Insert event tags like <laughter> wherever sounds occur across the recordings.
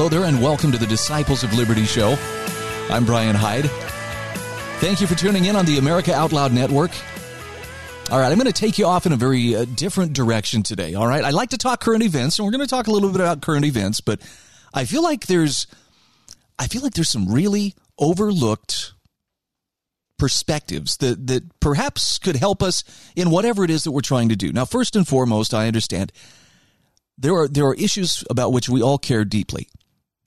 Hello there, and welcome to the Disciples of Liberty show. I'm Brian Hyde. Thank you for tuning in on the America Out Loud Network. All right, I'm going to take you off in a very uh, different direction today. All right, I like to talk current events, and we're going to talk a little bit about current events, but I feel like there's, I feel like there's some really overlooked perspectives that that perhaps could help us in whatever it is that we're trying to do. Now, first and foremost, I understand there are there are issues about which we all care deeply.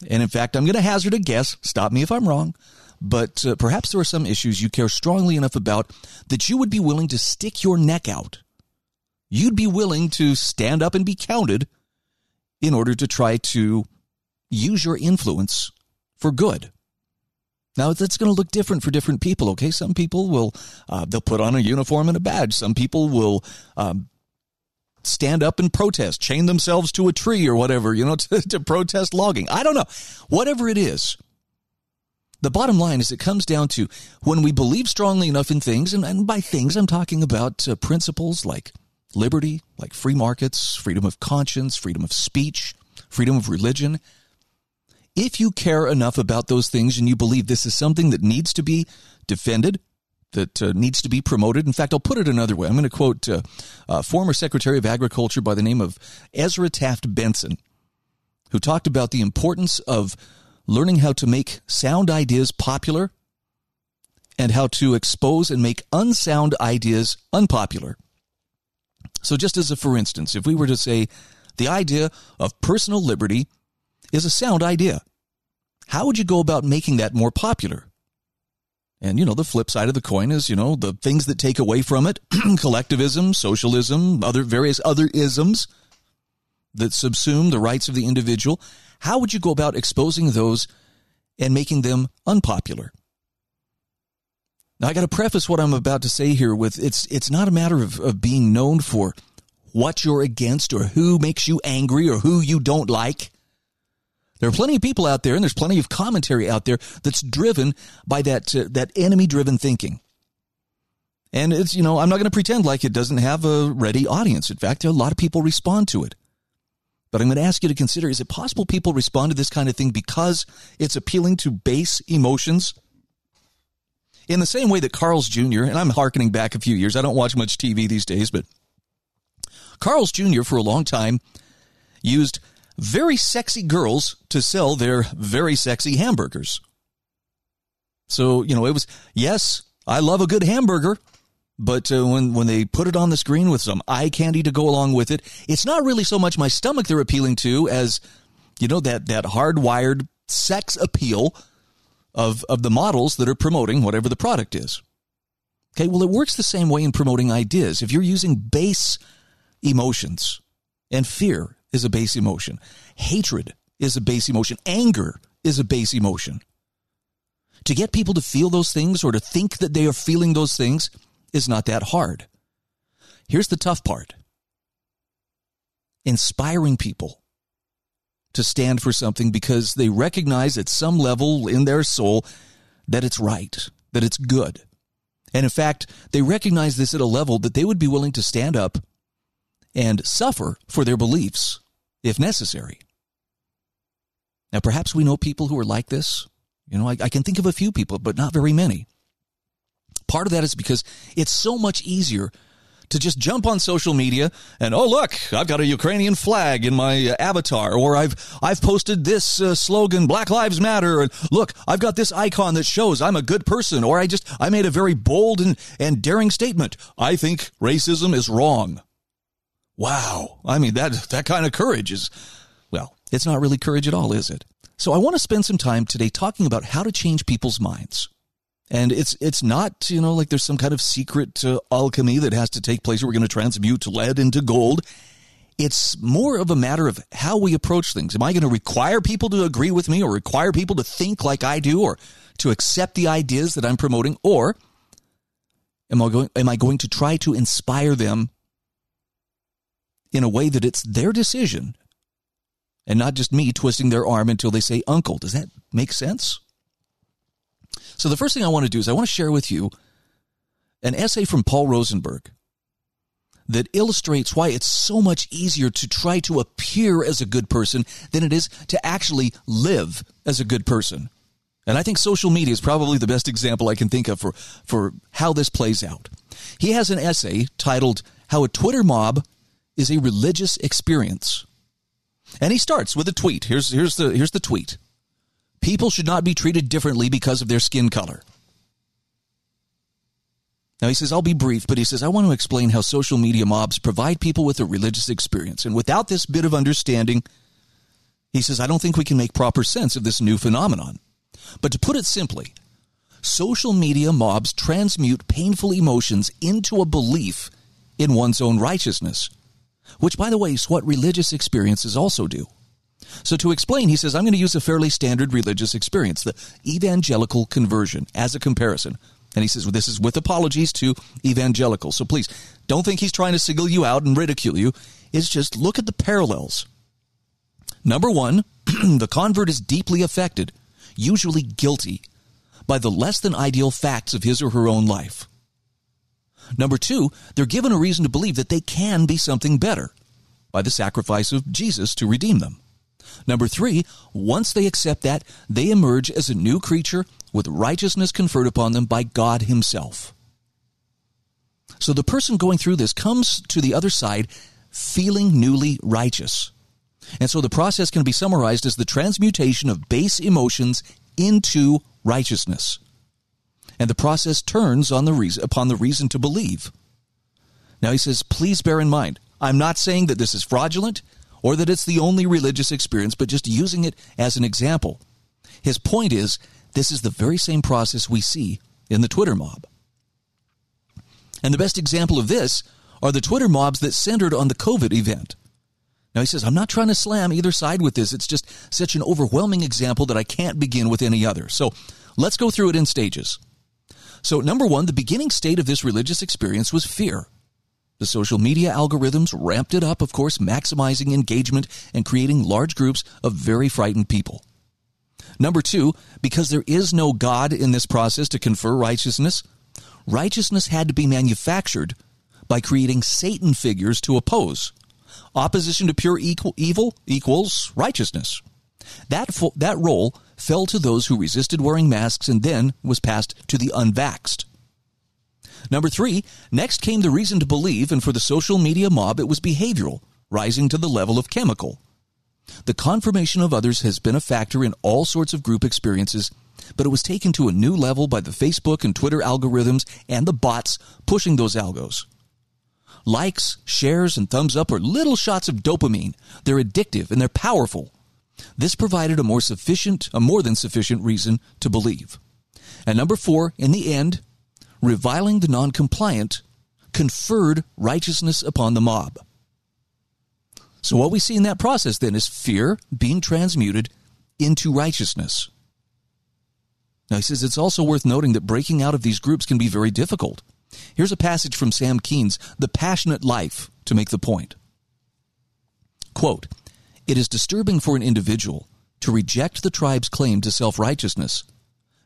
And in fact, I'm going to hazard a guess, stop me if I'm wrong, but uh, perhaps there are some issues you care strongly enough about that you would be willing to stick your neck out. You'd be willing to stand up and be counted in order to try to use your influence for good. Now that's going to look different for different people. Okay, some people will uh, they'll put on a uniform and a badge. Some people will um, stand up and protest, chain themselves to a tree or whatever, you know, <laughs> to, to protest logging. I don't know. Whatever it is. The bottom line is it comes down to when we believe strongly enough in things, and, and by things I'm talking about uh, principles like liberty, like free markets, freedom of conscience, freedom of speech, freedom of religion. If you care enough about those things and you believe this is something that needs to be defended, that uh, needs to be promoted. In fact, I'll put it another way. I'm going to quote uh, uh, former Secretary of Agriculture by the name of Ezra Taft Benson, who talked about the importance of learning how to make sound ideas popular and how to expose and make unsound ideas unpopular. So, just as a for instance, if we were to say the idea of personal liberty is a sound idea, how would you go about making that more popular? And, you know, the flip side of the coin is, you know, the things that take away from it <clears throat> collectivism, socialism, other various other isms that subsume the rights of the individual. How would you go about exposing those and making them unpopular? Now, I got to preface what I'm about to say here with it's, it's not a matter of, of being known for what you're against or who makes you angry or who you don't like. There are plenty of people out there, and there's plenty of commentary out there that's driven by that uh, that enemy driven thinking. And it's you know I'm not going to pretend like it doesn't have a ready audience. In fact, a lot of people respond to it. But I'm going to ask you to consider: Is it possible people respond to this kind of thing because it's appealing to base emotions? In the same way that Carl's Jr. and I'm harkening back a few years. I don't watch much TV these days, but Carl's Jr. for a long time used very sexy girls to sell their very sexy hamburgers. So, you know, it was, yes, I love a good hamburger, but uh, when, when they put it on the screen with some eye candy to go along with it, it's not really so much my stomach they're appealing to as, you know, that, that hardwired sex appeal of, of the models that are promoting whatever the product is. Okay, well, it works the same way in promoting ideas. If you're using base emotions and fear is a base emotion. Hatred is a base emotion. Anger is a base emotion. To get people to feel those things or to think that they are feeling those things is not that hard. Here's the tough part inspiring people to stand for something because they recognize at some level in their soul that it's right, that it's good. And in fact, they recognize this at a level that they would be willing to stand up and suffer for their beliefs if necessary. Now, perhaps we know people who are like this. You know, I, I can think of a few people, but not very many. Part of that is because it's so much easier to just jump on social media and oh look, I've got a Ukrainian flag in my uh, avatar, or I've I've posted this uh, slogan Black Lives Matter, and look, I've got this icon that shows I'm a good person, or I just I made a very bold and and daring statement. I think racism is wrong. Wow, I mean that that kind of courage is well, it's not really courage at all, is it? So I want to spend some time today talking about how to change people's minds. And it's it's not you know like there's some kind of secret uh, alchemy that has to take place. Where we're going to transmute lead into gold. It's more of a matter of how we approach things. Am I going to require people to agree with me, or require people to think like I do, or to accept the ideas that I'm promoting, or am I going am I going to try to inspire them in a way that it's their decision and not just me twisting their arm until they say uncle? Does that make sense? So the first thing I want to do is I want to share with you an essay from Paul Rosenberg that illustrates why it's so much easier to try to appear as a good person than it is to actually live as a good person. And I think social media is probably the best example I can think of for, for how this plays out. He has an essay titled How a Twitter Mob is a Religious Experience. And he starts with a tweet. Here's, here's, the, here's the tweet people should not be treated differently because of their skin color. Now he says, I'll be brief, but he says, I want to explain how social media mobs provide people with a religious experience. And without this bit of understanding, he says, I don't think we can make proper sense of this new phenomenon. But to put it simply, social media mobs transmute painful emotions into a belief in one's own righteousness, which, by the way, is what religious experiences also do. So to explain, he says, I'm going to use a fairly standard religious experience, the evangelical conversion, as a comparison. And he says, well, this is with apologies to evangelicals. So please don't think he's trying to single you out and ridicule you. It's just look at the parallels. Number one, <clears throat> the convert is deeply affected, usually guilty, by the less than ideal facts of his or her own life. Number two, they're given a reason to believe that they can be something better by the sacrifice of Jesus to redeem them. Number three, once they accept that, they emerge as a new creature with righteousness conferred upon them by God Himself. So the person going through this comes to the other side feeling newly righteous. And so the process can be summarized as the transmutation of base emotions into righteousness. And the process turns on the reason, upon the reason to believe. Now he says, please bear in mind, I'm not saying that this is fraudulent or that it's the only religious experience, but just using it as an example. His point is this is the very same process we see in the Twitter mob. And the best example of this are the Twitter mobs that centered on the COVID event. Now he says, I'm not trying to slam either side with this. It's just such an overwhelming example that I can't begin with any other. So let's go through it in stages. So, number one, the beginning state of this religious experience was fear. The social media algorithms ramped it up, of course, maximizing engagement and creating large groups of very frightened people. Number two, because there is no God in this process to confer righteousness, righteousness had to be manufactured by creating Satan figures to oppose. Opposition to pure equal, evil equals righteousness. That, that role fell to those who resisted wearing masks and then was passed to the unvaxxed. Number three, next came the reason to believe, and for the social media mob, it was behavioral, rising to the level of chemical. The confirmation of others has been a factor in all sorts of group experiences, but it was taken to a new level by the Facebook and Twitter algorithms and the bots pushing those algos. Likes, shares, and thumbs up are little shots of dopamine. They're addictive and they're powerful. This provided a more sufficient, a more than sufficient reason to believe. And number four, in the end, reviling the non-compliant conferred righteousness upon the mob. So what we see in that process then is fear being transmuted into righteousness. Now he says it's also worth noting that breaking out of these groups can be very difficult. Here's a passage from Sam Keen's The Passionate Life to make the point. Quote, It is disturbing for an individual to reject the tribe's claim to self-righteousness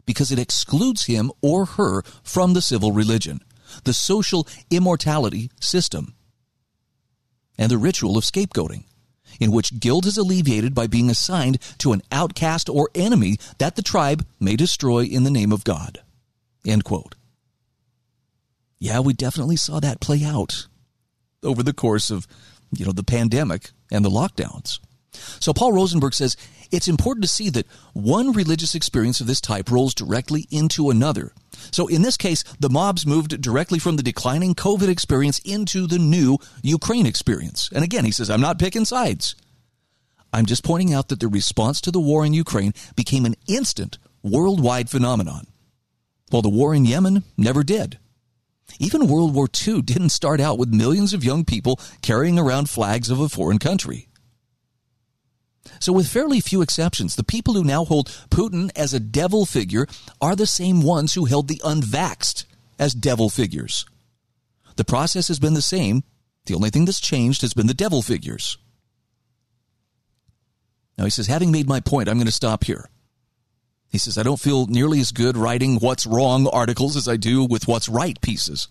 because it excludes him or her from the civil religion, the social immortality system, and the ritual of scapegoating. in which guilt is alleviated by being assigned to an outcast or enemy that the tribe may destroy in the name of God. End quote. Yeah, we definitely saw that play out over the course of, you know, the pandemic and the lockdowns. So Paul Rosenberg says it's important to see that one religious experience of this type rolls directly into another. So in this case, the mobs moved directly from the declining COVID experience into the new Ukraine experience. And again, he says, I'm not picking sides. I'm just pointing out that the response to the war in Ukraine became an instant worldwide phenomenon, while the war in Yemen never did. Even World War II didn't start out with millions of young people carrying around flags of a foreign country. So, with fairly few exceptions, the people who now hold Putin as a devil figure are the same ones who held the unvaxxed as devil figures. The process has been the same. The only thing that's changed has been the devil figures. Now, he says, having made my point, I'm going to stop here. He says, I don't feel nearly as good writing what's wrong articles as I do with what's right pieces.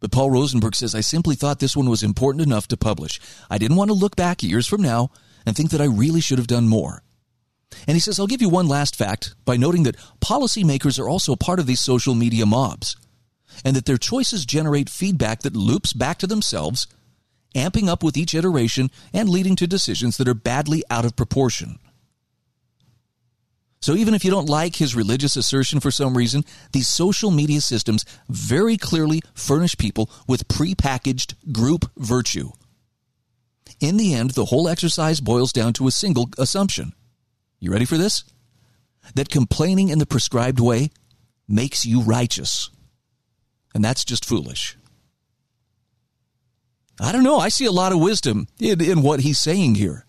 But Paul Rosenberg says, I simply thought this one was important enough to publish. I didn't want to look back years from now and think that I really should have done more. And he says, I'll give you one last fact by noting that policymakers are also part of these social media mobs, and that their choices generate feedback that loops back to themselves, amping up with each iteration and leading to decisions that are badly out of proportion. So even if you don't like his religious assertion for some reason, these social media systems very clearly furnish people with prepackaged group virtue. In the end, the whole exercise boils down to a single assumption. You ready for this? That complaining in the prescribed way makes you righteous. And that's just foolish. I don't know. I see a lot of wisdom in, in what he's saying here.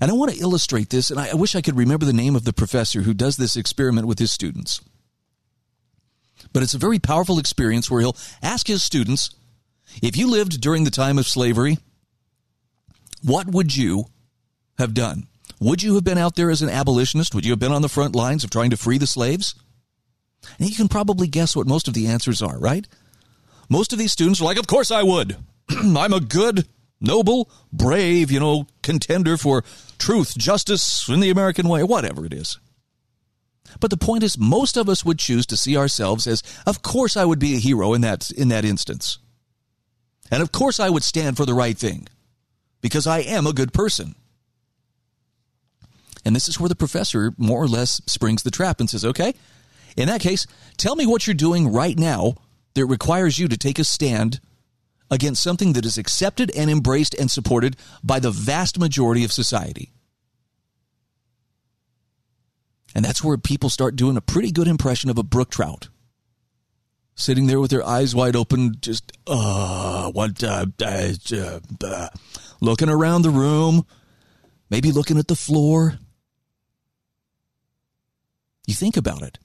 And I want to illustrate this, and I wish I could remember the name of the professor who does this experiment with his students. But it's a very powerful experience where he'll ask his students if you lived during the time of slavery, what would you have done? Would you have been out there as an abolitionist? Would you have been on the front lines of trying to free the slaves? And you can probably guess what most of the answers are, right? Most of these students are like, Of course I would. <clears throat> I'm a good noble, brave, you know, contender for truth, justice in the American way, whatever it is. But the point is, most of us would choose to see ourselves as, of course, I would be a hero in that, in that instance. And of course, I would stand for the right thing because I am a good person. And this is where the professor more or less springs the trap and says, okay, in that case, tell me what you're doing right now that requires you to take a stand against something that is accepted and embraced and supported by the vast majority of society. And that's where people start doing a pretty good impression of a brook trout. Sitting there with their eyes wide open, just, uh, what, uh, uh, uh, looking around the room, maybe looking at the floor. You think about it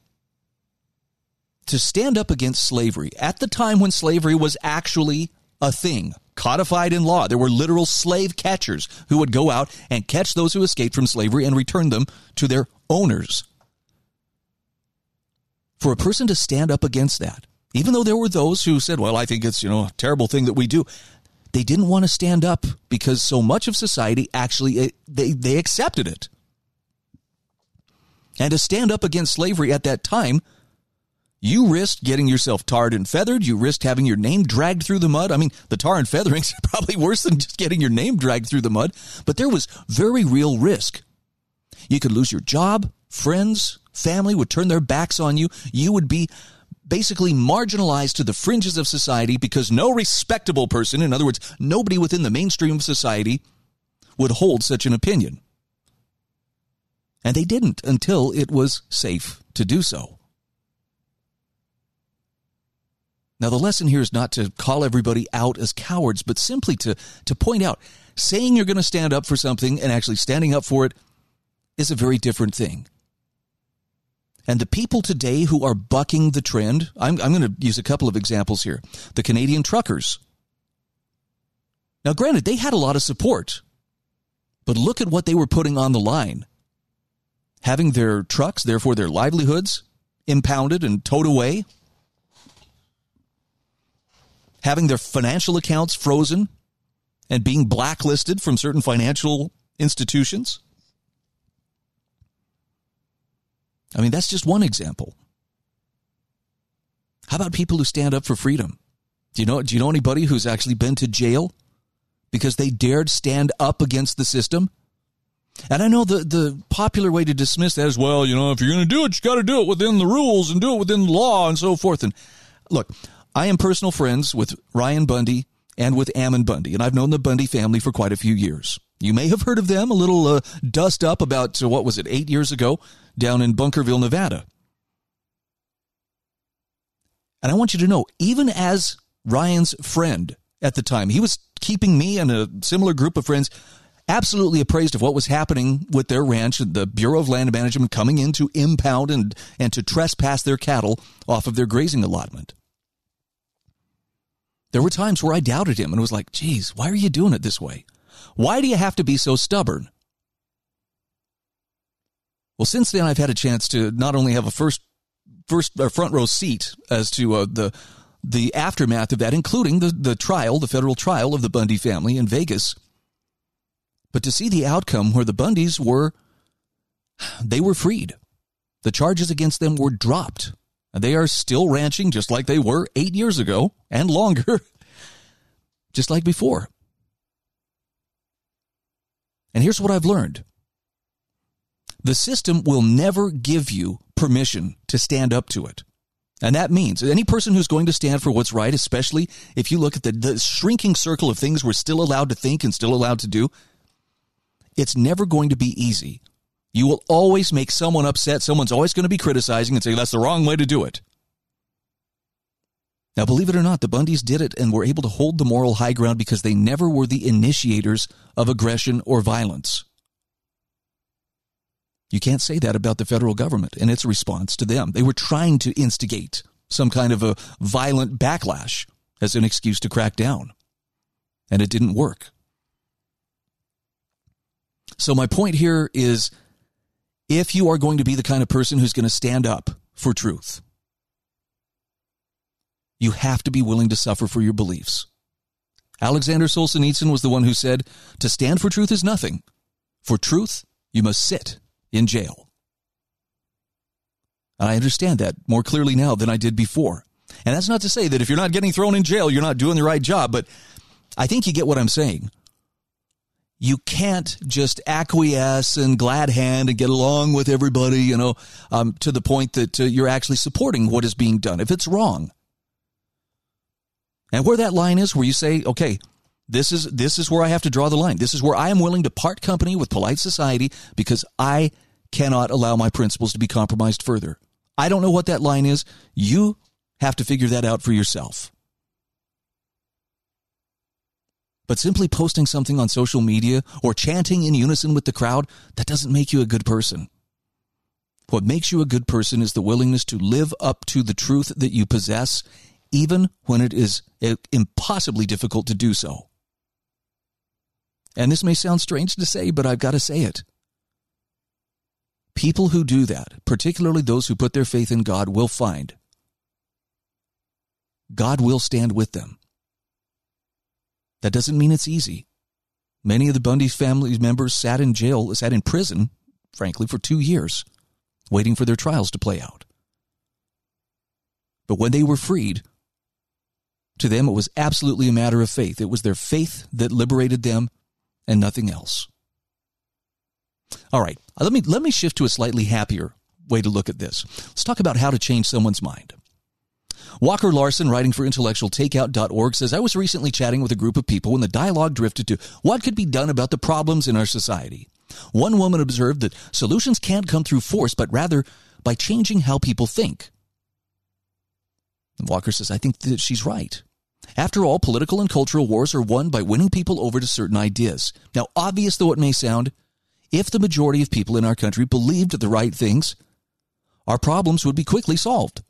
to stand up against slavery at the time when slavery was actually a thing codified in law. There were literal slave catchers who would go out and catch those who escaped from slavery and return them to their owners. For a person to stand up against that, even though there were those who said, well, I think it's, you know, a terrible thing that we do, they didn't want to stand up because so much of society actually, eh, they, they accepted it. And to stand up against slavery at that time you risked getting yourself tarred and feathered. You risked having your name dragged through the mud. I mean, the tar and feathering's are <laughs> probably worse than just getting your name dragged through the mud, but there was very real risk. You could lose your job, friends, family would turn their backs on you. You would be basically marginalized to the fringes of society because no respectable person, in other words, nobody within the mainstream of society, would hold such an opinion. And they didn't until it was safe to do so. Now, the lesson here is not to call everybody out as cowards, but simply to, to point out saying you're going to stand up for something and actually standing up for it is a very different thing. And the people today who are bucking the trend, I'm, I'm going to use a couple of examples here. The Canadian truckers. Now, granted, they had a lot of support, but look at what they were putting on the line. Having their trucks, therefore their livelihoods, impounded and towed away having their financial accounts frozen and being blacklisted from certain financial institutions. I mean, that's just one example. How about people who stand up for freedom? Do you know do you know anybody who's actually been to jail because they dared stand up against the system? And I know the, the popular way to dismiss that is, well, you know, if you're going to do it, you got to do it within the rules and do it within the law and so forth. And look, I am personal friends with Ryan Bundy and with Ammon Bundy, and I've known the Bundy family for quite a few years. You may have heard of them, a little uh, dust up about, uh, what was it, eight years ago down in Bunkerville, Nevada. And I want you to know, even as Ryan's friend at the time, he was keeping me and a similar group of friends absolutely appraised of what was happening with their ranch and the Bureau of Land Management coming in to impound and, and to trespass their cattle off of their grazing allotment. There were times where I doubted him and was like, geez, why are you doing it this way? Why do you have to be so stubborn? Well, since then, I've had a chance to not only have a first, first or front row seat as to uh, the the aftermath of that, including the the trial, the federal trial of the Bundy family in Vegas, but to see the outcome where the Bundys were, they were freed. The charges against them were dropped. They are still ranching just like they were eight years ago and longer, <laughs> just like before. And here's what I've learned the system will never give you permission to stand up to it. And that means any person who's going to stand for what's right, especially if you look at the, the, shrinking circle of things we're still allowed to think and still allowed to do, it's never going to be easy. You will always make someone upset. Someone's always going to be criticizing and say, that's the wrong way to do it. Now, believe it or not, the Bundys did it and were able to hold the moral high ground because they never were the initiators of aggression or violence. You can't say that about the federal government and its response to them. They were trying to instigate some kind of a violent backlash as an excuse to crack down. And it didn't work. So, my point here is if you are going to be the kind of person who's going to stand up for truth, you have to be willing to suffer for your beliefs. Alexander Solzhenitsyn was the one who said, To stand for truth is nothing. For truth, you must sit in jail. And I understand that more clearly now than I did before. And that's not to say that if you're not getting thrown in jail, you're not doing the right job, but I think you get what I'm saying you can't just acquiesce and glad hand and get along with everybody, you know, um, to the point that uh, you're actually supporting what is being done if it's wrong. And where that line is, where you say, okay, this is this is where I have to draw the line. This is where I am willing to part company with polite society because I cannot allow my principles to be compromised further. I don't know what that line is. You have to figure that out for yourself. But simply posting something on social media or chanting in unison with the crowd, that doesn't make you a good person. What makes you a good person is the willingness to live up to the truth that you possess, even when it is eh, impossibly difficult to do so. And this may sound strange to say, but I've got to say it. People who do that, particularly those who put their faith in God, will find God will stand with them. That doesn't mean it's easy. Many of the Bundy family members sat in jail, sat in prison, frankly, for two years, waiting for their trials to play out. But when they were freed, to them it was absolutely a matter of faith. It was their faith that liberated them and nothing else. All right, let me let me shift to a slightly happier way to look at this. Let's talk about how to change someone's mind. Walker Larson, writing for intellectualtakeout.org, says I was recently chatting with a group of people when the dialogue drifted to what could be done about the problems in our society. One woman observed that solutions can't come through force, but rather by changing how people think. Walker says, I think that she's right. After all, political and cultural wars are won by winning people over to certain ideas. Now, obvious though it may sound, if the majority of people in our country believed the right things, our problems would be quickly solved.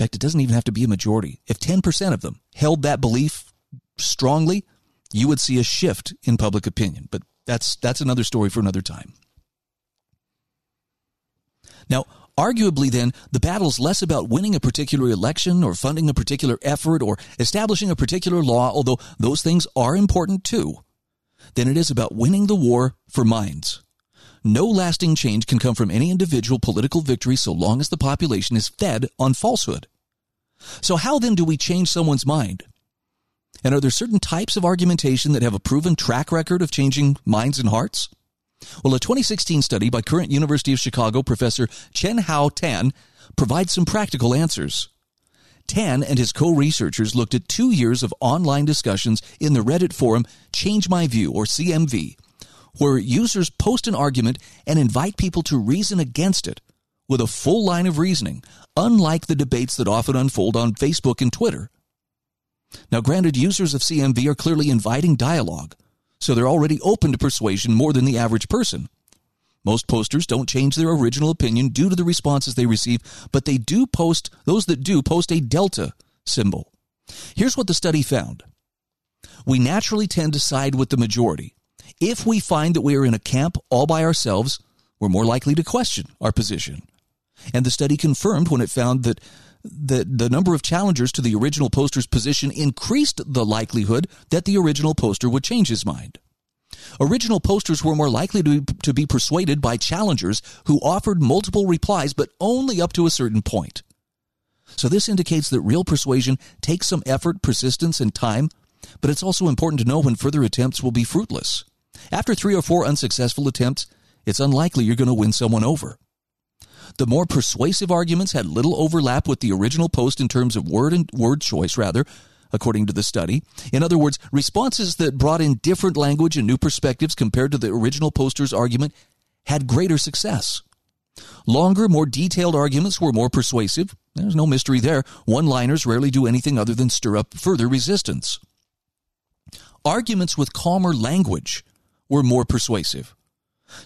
Fact, it doesn't even have to be a majority. If 10% of them held that belief strongly, you would see a shift in public opinion. But that's that's another story for another time. Now, Arguably, then, the battle is less about winning a particular election or funding a particular effort or establishing a particular law, although those things are important too, than it is about winning the war for minds. No lasting change can come from any individual political victory so long as the population is fed on falsehood. So, how then do we change someone's mind? And are there certain types of argumentation that have a proven track record of changing minds and hearts? Well, a 2016 study by current University of Chicago professor Chenhao Tan provides some practical answers. Tan and his co-researchers looked at two years of online discussions in the Reddit forum Change My View, or CMV, where users post an argument and invite people to reason against it with a full line of reasoning, unlike the debates that often unfold on Facebook and Twitter. Now, granted, users of CMV are clearly inviting dialogue, so they're already open to persuasion more than the average person. Most posters don't change their original opinion due to the responses they receive, but they do post, those that do post a delta symbol. Here's what the study found. We naturally tend to side with the majority. If we find that we are in a camp all by ourselves, we're more likely to question our position. And the study confirmed when it found that the, the number of challengers to the original poster's position increased the likelihood that the original poster would change his mind. Original posters were more likely to, to be persuaded by challengers who offered multiple replies, but only up to a certain point. So this indicates that real persuasion takes some effort, persistence, and time, but it's also important to know when further attempts will be fruitless. After three or four unsuccessful attempts, it's unlikely you're going to win someone over. The more persuasive arguments had little overlap with the original post in terms of word and word choice, rather, according to the study. In other words, responses that brought in different language and new perspectives compared to the original poster's argument had greater success. Longer, more detailed arguments were more persuasive. There's no mystery there. One liners rarely do anything other than stir up further resistance. Arguments with calmer language were more persuasive.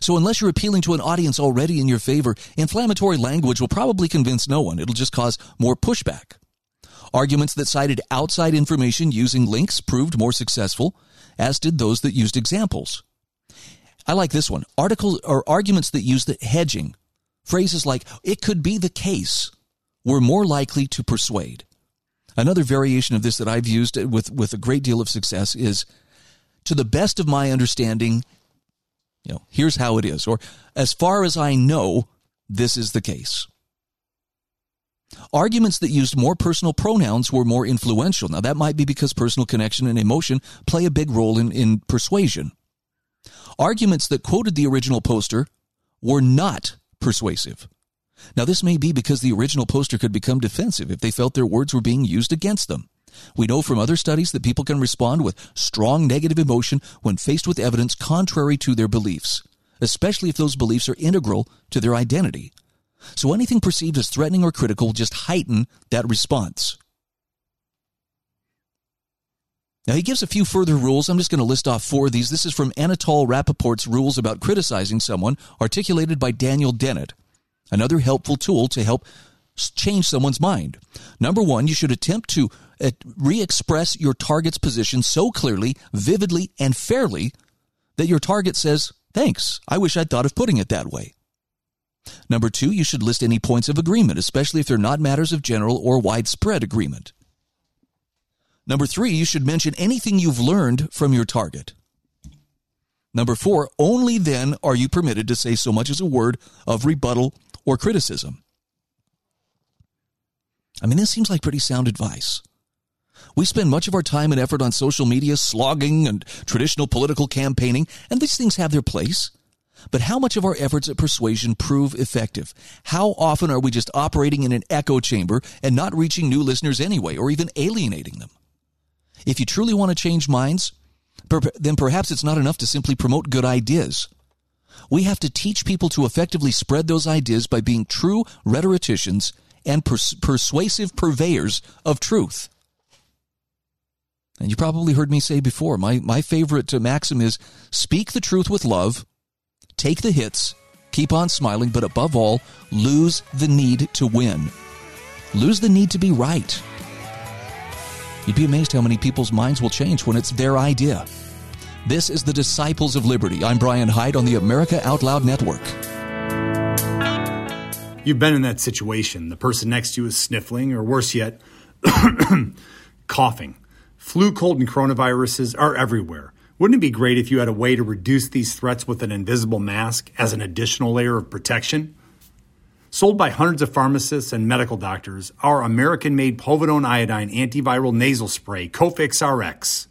So, unless you're appealing to an audience already in your favor, inflammatory language will probably convince no one. It'll just cause more pushback. Arguments that cited outside information using links proved more successful, as did those that used examples. I like this one. Articles or arguments that used the hedging. Phrases like, it could be the case, were more likely to persuade. Another variation of this that I've used with, with a great deal of success is, to the best of my understanding, you know, here's how it is. Or as far as I know, this is the case. Arguments that used more personal pronouns were more influential. Now, that might be because personal connection and emotion play a big role in, in persuasion. Arguments that quoted the original poster were not persuasive. Now, this may be because the original poster could become defensive if they felt their words were being used against them. We know from other studies that people can respond with strong negative emotion when faced with evidence contrary to their beliefs, especially if those beliefs are integral to their identity. So anything perceived as threatening or critical will just heighten that response. Now, he gives a few further rules. I'm just going to list off four of these. This is from Anatol Rapoport's Rules About Criticizing Someone, articulated by Daniel Dennett. Another helpful tool to help change someone's mind. Number one, you should attempt to uh, re express your target's position so clearly, vividly, and fairly that your target says, Thanks, I wish I'd thought of putting it that way. Number two, you should list any points of agreement, especially if they're not matters of general or widespread agreement. Number three, you should mention anything you've learned from your target. Number four, only then are you permitted to say so much as a word of rebuttal or criticism. I mean, this seems like pretty sound advice. We spend much of our time and effort on social media slogging and traditional political campaigning, and these things have their place. But how much of our efforts at persuasion prove effective? How often are we just operating in an echo chamber and not reaching new listeners anyway, or even alienating them? If you truly want to change minds, then perhaps it's not enough to simply promote good ideas. We have to teach people to effectively spread those ideas by being true rhetoricians and pers- persuasive purveyors of truth. And you probably heard me say before, my, my favorite maxim is speak the truth with love, take the hits, keep on smiling, but above all, lose the need to win. Lose the need to be right. You'd be amazed how many people's minds will change when it's their idea. This is the Disciples of Liberty. I'm Brian Hyde on the America Out Loud Network. You've been in that situation. The person next to you is sniffling, or worse yet, <coughs> coughing. Flu, cold, and coronaviruses are everywhere. Wouldn't it be great if you had a way to reduce these threats with an invisible mask as an additional layer of protection? Sold by hundreds of pharmacists and medical doctors, our American made povidone iodine antiviral nasal spray, Cofix RX,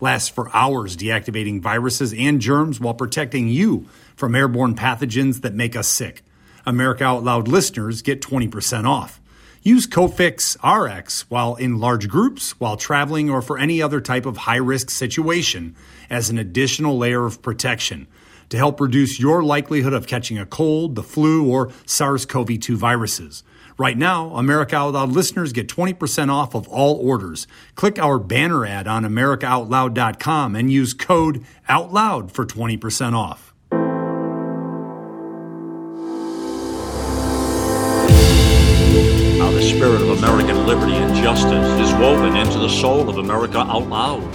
lasts for hours deactivating viruses and germs while protecting you from airborne pathogens that make us sick. America Out Loud listeners get 20% off. Use Cofix RX while in large groups, while traveling, or for any other type of high risk situation as an additional layer of protection to help reduce your likelihood of catching a cold, the flu, or SARS CoV 2 viruses. Right now, America Out Loud listeners get 20% off of all orders. Click our banner ad on AmericaOutloud.com and use code OUTLOUD for 20% off. Spirit of American liberty and justice is woven into the soul of America out loud.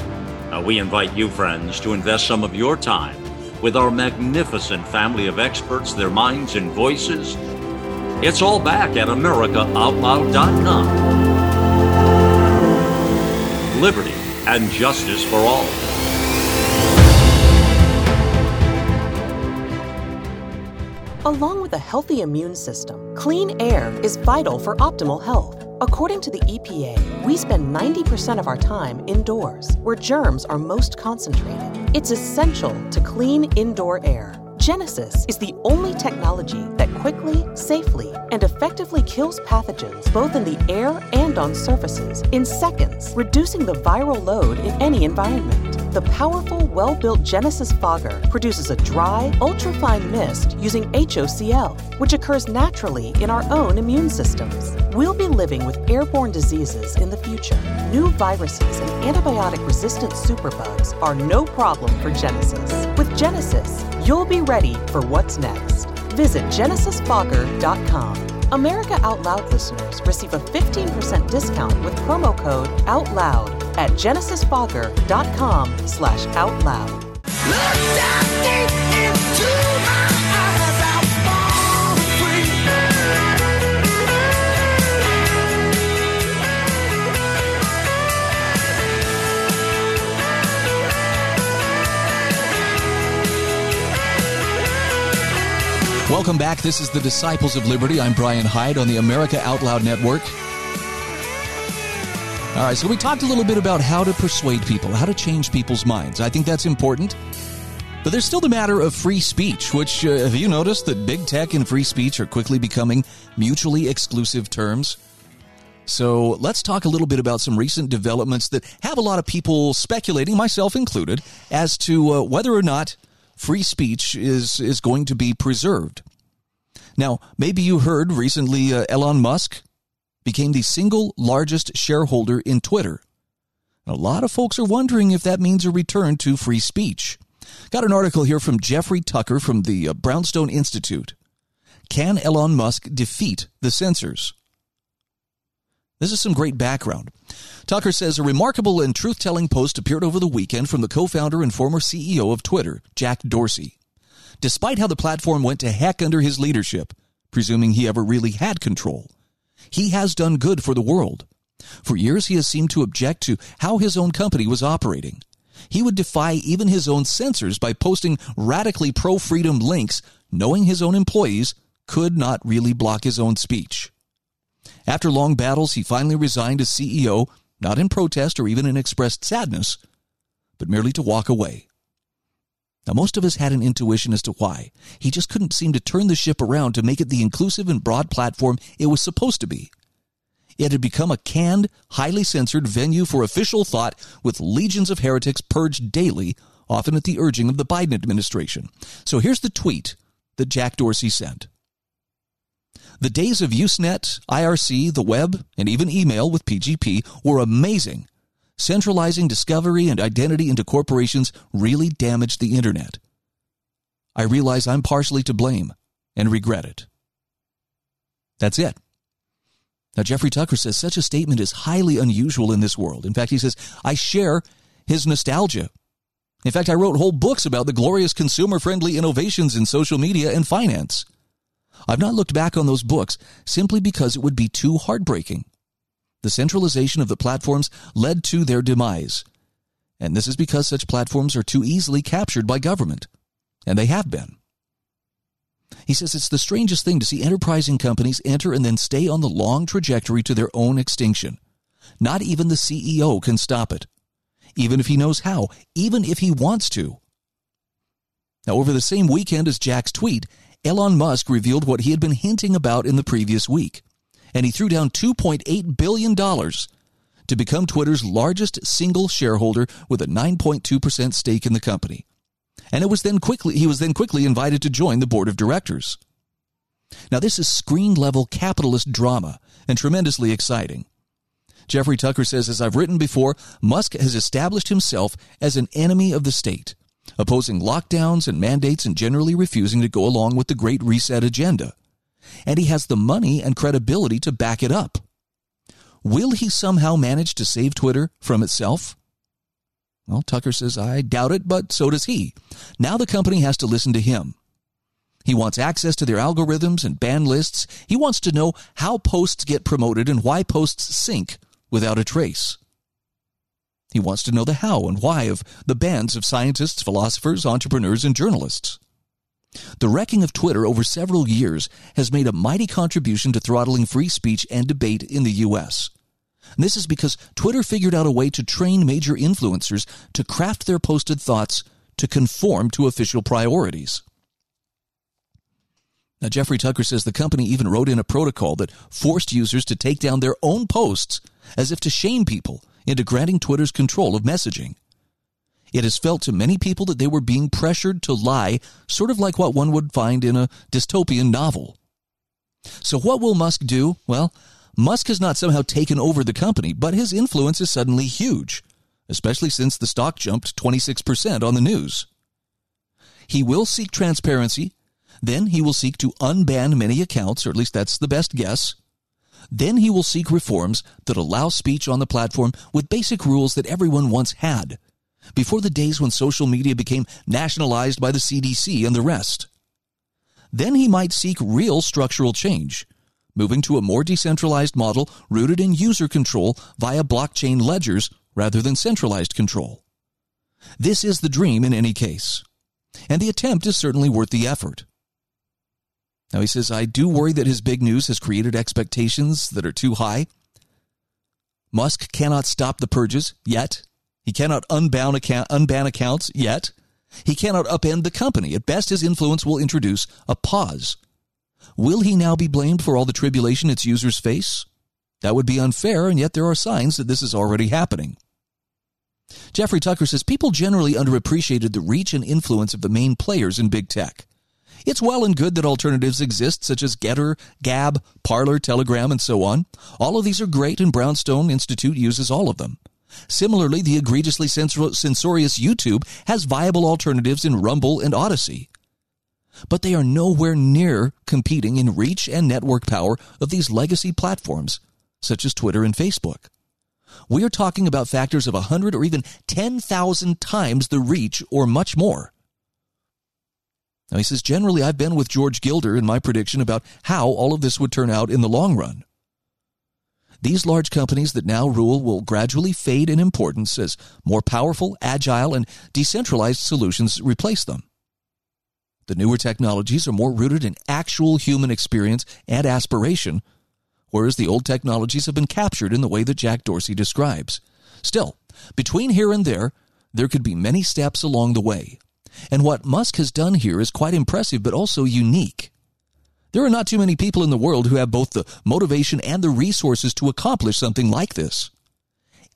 Now, we invite you, friends, to invest some of your time with our magnificent family of experts, their minds and voices. It's all back at AmericaOutloud.com. Liberty and justice for all. Along with a healthy immune system, clean air is vital for optimal health. According to the EPA, we spend 90% of our time indoors, where germs are most concentrated. It's essential to clean indoor air. Genesis is the only technology that quickly, safely, and effectively kills pathogens both in the air and on surfaces in seconds, reducing the viral load in any environment. The powerful, well built Genesis fogger produces a dry, ultrafine mist using HOCl, which occurs naturally in our own immune systems. We'll be living with airborne diseases in the future. New viruses and antibiotic resistant superbugs are no problem for Genesis. With Genesis, you'll be ready for what's next. Visit genesisfogger.com. America Out Loud listeners receive a 15% discount with promo code OUTLOUD at genesisfogger.com slash outloud. Welcome back. This is the Disciples of Liberty. I'm Brian Hyde on the America Out Loud Network. All right, so we talked a little bit about how to persuade people, how to change people's minds. I think that's important. But there's still the matter of free speech, which, uh, have you noticed that big tech and free speech are quickly becoming mutually exclusive terms? So let's talk a little bit about some recent developments that have a lot of people speculating, myself included, as to uh, whether or not free speech is, is going to be preserved. Now, maybe you heard recently uh, Elon Musk became the single largest shareholder in Twitter. A lot of folks are wondering if that means a return to free speech. Got an article here from Jeffrey Tucker from the uh, Brownstone Institute. Can Elon Musk defeat the censors? This is some great background. Tucker says a remarkable and truth telling post appeared over the weekend from the co founder and former CEO of Twitter, Jack Dorsey. Despite how the platform went to heck under his leadership, presuming he ever really had control, he has done good for the world. For years, he has seemed to object to how his own company was operating. He would defy even his own censors by posting radically pro freedom links, knowing his own employees could not really block his own speech. After long battles, he finally resigned as CEO, not in protest or even in expressed sadness, but merely to walk away. Now, most of us had an intuition as to why. He just couldn't seem to turn the ship around to make it the inclusive and broad platform it was supposed to be. It had become a canned, highly censored venue for official thought with legions of heretics purged daily, often at the urging of the Biden administration. So here's the tweet that Jack Dorsey sent. The days of Usenet, IRC, the web, and even email with PGP were amazing. Centralizing discovery and identity into corporations really damaged the internet. I realize I'm partially to blame and regret it. That's it. Now, Jeffrey Tucker says such a statement is highly unusual in this world. In fact, he says, I share his nostalgia. In fact, I wrote whole books about the glorious consumer friendly innovations in social media and finance. I've not looked back on those books simply because it would be too heartbreaking. The centralization of the platforms led to their demise. And this is because such platforms are too easily captured by government. And they have been. He says it's the strangest thing to see enterprising companies enter and then stay on the long trajectory to their own extinction. Not even the CEO can stop it, even if he knows how, even if he wants to. Now, over the same weekend as Jack's tweet, Elon Musk revealed what he had been hinting about in the previous week, and he threw down $2.8 billion to become Twitter's largest single shareholder with a 9.2% stake in the company. And it was then quickly he was then quickly invited to join the board of directors. Now this is screen level capitalist drama and tremendously exciting. Jeffrey Tucker says as I've written before, Musk has established himself as an enemy of the state, opposing lockdowns and mandates and generally refusing to go along with the great reset agenda. And he has the money and credibility to back it up. Will he somehow manage to save Twitter from itself? Well, Tucker says, I doubt it, but so does he. Now the company has to listen to him. He wants access to their algorithms and ban lists. He wants to know how posts get promoted and why posts sink without a trace. He wants to know the how and why of the bans of scientists, philosophers, entrepreneurs, and journalists. The wrecking of Twitter over several years has made a mighty contribution to throttling free speech and debate in the U.S. And this is because Twitter figured out a way to train major influencers to craft their posted thoughts to conform to official priorities. Now, Jeffrey Tucker says the company even wrote in a protocol that forced users to take down their own posts as if to shame people into granting Twitter's control of messaging. It has felt to many people that they were being pressured to lie, sort of like what one would find in a dystopian novel. So, what will Musk do? Well, Musk has not somehow taken over the company, but his influence is suddenly huge, especially since the stock jumped 26% on the news. He will seek transparency. Then he will seek to unban many accounts, or at least that's the best guess. Then he will seek reforms that allow speech on the platform with basic rules that everyone once had, before the days when social media became nationalized by the CDC and the rest. Then he might seek real structural change, moving to a more decentralized model rooted in user control via blockchain ledgers rather than centralized control. This is the dream in any case, and the attempt is certainly worth the effort. Now he says, I do worry that his big news has created expectations that are too high. Musk cannot stop the purges yet. He cannot unban, account, unban accounts yet. He cannot upend the company. At best, his influence will introduce a pause Will he now be blamed for all the tribulation its users face? That would be unfair, and yet there are signs that this is already happening. Jeffrey Tucker says people generally underappreciated the reach and influence of the main players in big tech. It's well and good that alternatives exist, such as Gettr, Gab, Parler, Telegram, and so on. All of these are great, and Brownstone Institute uses all of them. Similarly, the egregiously censorious YouTube has viable alternatives in Rumble and Odysee. but they are nowhere near competing in reach and network power of these legacy platforms, such as Twitter and Facebook. We are talking about factors of 100 or even 10,000 times the reach or much more. Now, he says, generally, I've been with George Gilder in my prediction about how all of this would turn out in the long run. These large companies that now rule will gradually fade in importance as more powerful, agile, and decentralized solutions replace them. The newer technologies are more rooted in actual human experience and aspiration, whereas the old technologies have been captured in the way that Jack Dorsey describes. Still, between here and there, there could be many steps along the way. And what Musk has done here is quite impressive, but also unique. There are not too many people in the world who have both the motivation and the resources to accomplish something like this.